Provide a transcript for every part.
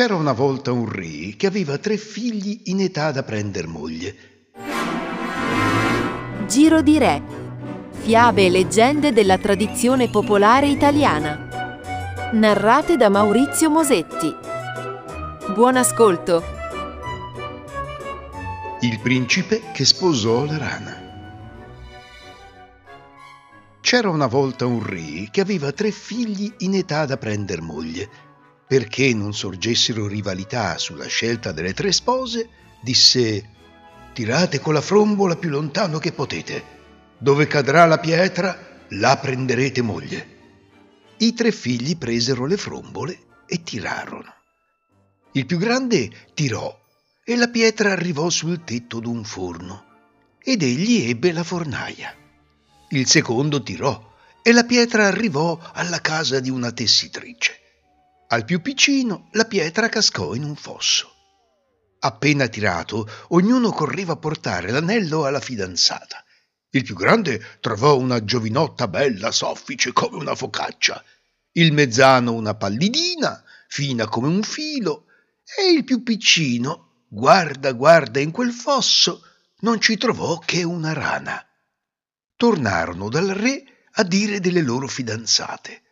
C'era una volta un re che aveva tre figli in età da prender moglie. Giro di Re. Fiabe e leggende della tradizione popolare italiana. Narrate da Maurizio Mosetti. Buon ascolto. Il principe che sposò la rana. C'era una volta un re che aveva tre figli in età da prender moglie. Perché non sorgessero rivalità sulla scelta delle tre spose, disse Tirate con la frombola più lontano che potete. Dove cadrà la pietra, là prenderete moglie. I tre figli presero le frombole e tirarono. Il più grande tirò e la pietra arrivò sul tetto d'un forno ed egli ebbe la fornaia. Il secondo tirò e la pietra arrivò alla casa di una tessitrice. Al più piccino la pietra cascò in un fosso. Appena tirato, ognuno correva a portare l'anello alla fidanzata. Il più grande trovò una giovinotta bella, soffice come una focaccia, il mezzano una pallidina, fina come un filo, e il più piccino, guarda, guarda in quel fosso, non ci trovò che una rana tornarono dal re a dire delle loro fidanzate.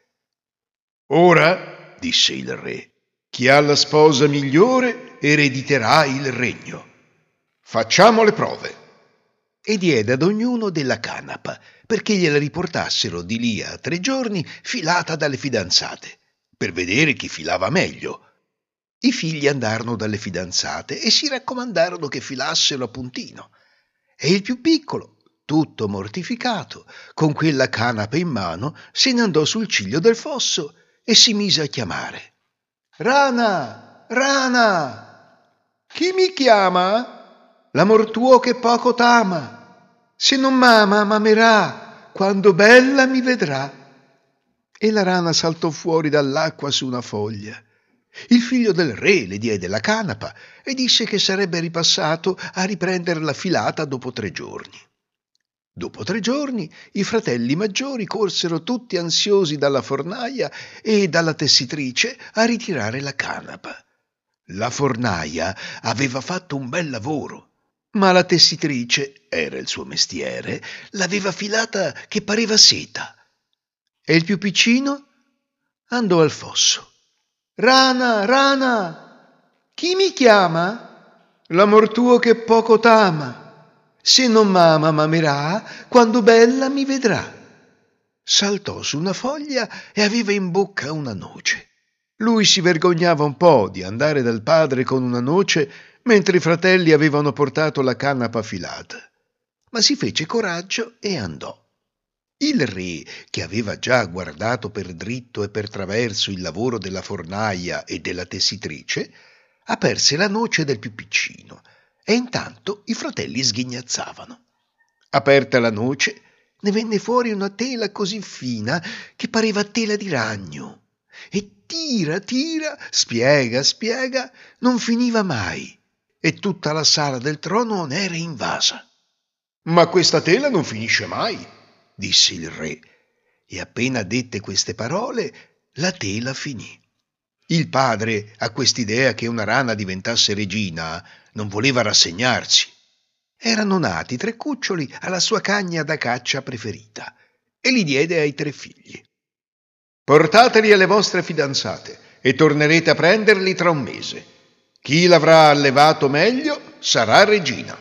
Ora, disse il re, chi ha la sposa migliore erediterà il regno. Facciamo le prove. E diede ad ognuno della canapa, perché gliela riportassero di lì a tre giorni filata dalle fidanzate, per vedere chi filava meglio. I figli andarono dalle fidanzate e si raccomandarono che filassero a puntino. E il più piccolo, tutto mortificato, con quella canapa in mano, se ne andò sul ciglio del fosso e si mise a chiamare. Rana, rana! Chi mi chiama? L'amor tuo che poco t'ama. Se non m'ama, m'amerà, quando bella mi vedrà. E la rana saltò fuori dall'acqua su una foglia. Il figlio del re le diede la canapa e disse che sarebbe ripassato a riprendere la filata dopo tre giorni. Dopo tre giorni i fratelli maggiori corsero tutti ansiosi dalla fornaia e dalla tessitrice a ritirare la canapa. La fornaia aveva fatto un bel lavoro, ma la tessitrice, era il suo mestiere, l'aveva filata che pareva seta. E il più piccino andò al fosso. Rana, rana, chi mi chiama? L'amor tuo che poco t'ama se non m'ama m'amerà, quando bella mi vedrà. Saltò su una foglia e aveva in bocca una noce. Lui si vergognava un po' di andare dal padre con una noce mentre i fratelli avevano portato la canapa filata. Ma si fece coraggio e andò. Il re, che aveva già guardato per dritto e per traverso il lavoro della fornaia e della tessitrice, aperse la noce del più piccino e intanto i fratelli sghignazzavano. Aperta la noce, ne venne fuori una tela così fina che pareva tela di ragno. E tira, tira, spiega, spiega, non finiva mai. E tutta la sala del trono ne era invasa. Ma questa tela non finisce mai, disse il re. E appena dette queste parole, la tela finì. Il padre, a quest'idea che una rana diventasse regina, non voleva rassegnarsi. Erano nati tre cuccioli alla sua cagna da caccia preferita e li diede ai tre figli. Portateli alle vostre fidanzate e tornerete a prenderli tra un mese. Chi l'avrà allevato meglio sarà regina.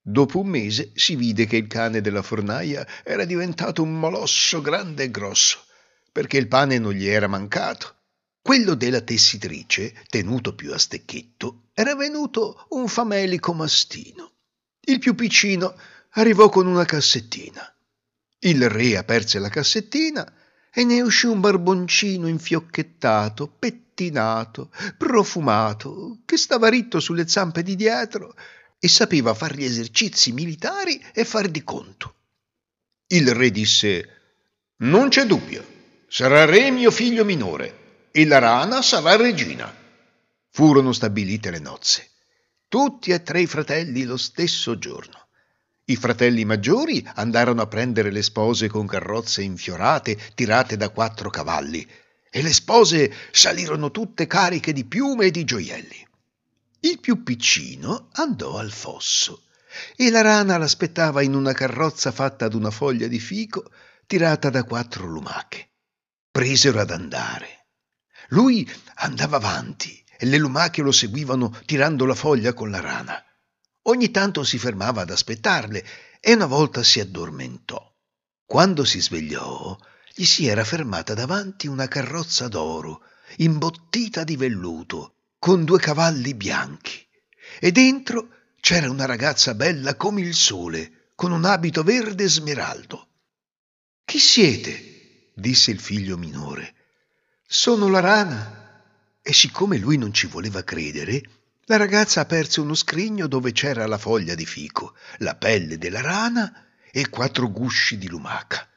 Dopo un mese si vide che il cane della fornaia era diventato un molosso grande e grosso, perché il pane non gli era mancato quello della tessitrice, tenuto più a stecchetto, era venuto un famelico mastino. Il più piccino arrivò con una cassettina. Il re aperse la cassettina e ne uscì un barboncino infiocchettato, pettinato, profumato, che stava ritto sulle zampe di dietro e sapeva far gli esercizi militari e far di conto. Il re disse: Non c'è dubbio, sarà re mio figlio minore e la rana sarà regina. Furono stabilite le nozze. Tutti e tre i fratelli lo stesso giorno. I fratelli maggiori andarono a prendere le spose con carrozze infiorate tirate da quattro cavalli e le spose salirono tutte cariche di piume e di gioielli. Il più piccino andò al fosso e la rana l'aspettava in una carrozza fatta ad una foglia di fico tirata da quattro lumache. Presero ad andare. Lui andava avanti e le lumache lo seguivano tirando la foglia con la rana. Ogni tanto si fermava ad aspettarle e una volta si addormentò. Quando si svegliò, gli si era fermata davanti una carrozza d'oro, imbottita di velluto, con due cavalli bianchi, e dentro c'era una ragazza bella come il sole, con un abito verde smeraldo. Chi siete? disse il figlio minore. Sono la rana. E siccome lui non ci voleva credere, la ragazza aperse uno scrigno dove c'era la foglia di fico, la pelle della rana e quattro gusci di lumaca.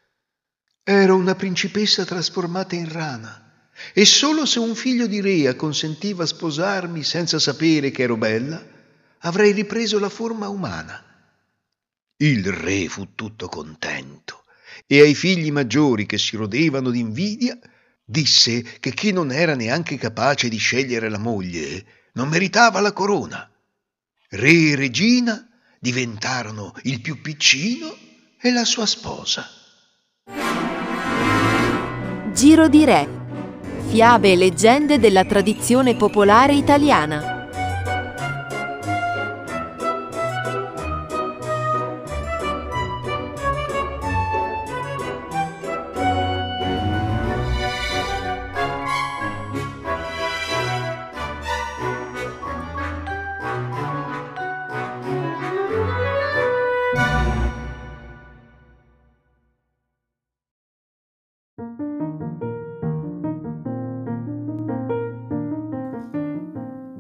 Ero una principessa trasformata in rana e solo se un figlio di Rea consentiva sposarmi senza sapere che ero bella, avrei ripreso la forma umana. Il re fu tutto contento e ai figli maggiori che si rodevano d'invidia disse che chi non era neanche capace di scegliere la moglie non meritava la corona. Re e regina diventarono il più piccino e la sua sposa. Giro di Re. Fiabe e leggende della tradizione popolare italiana.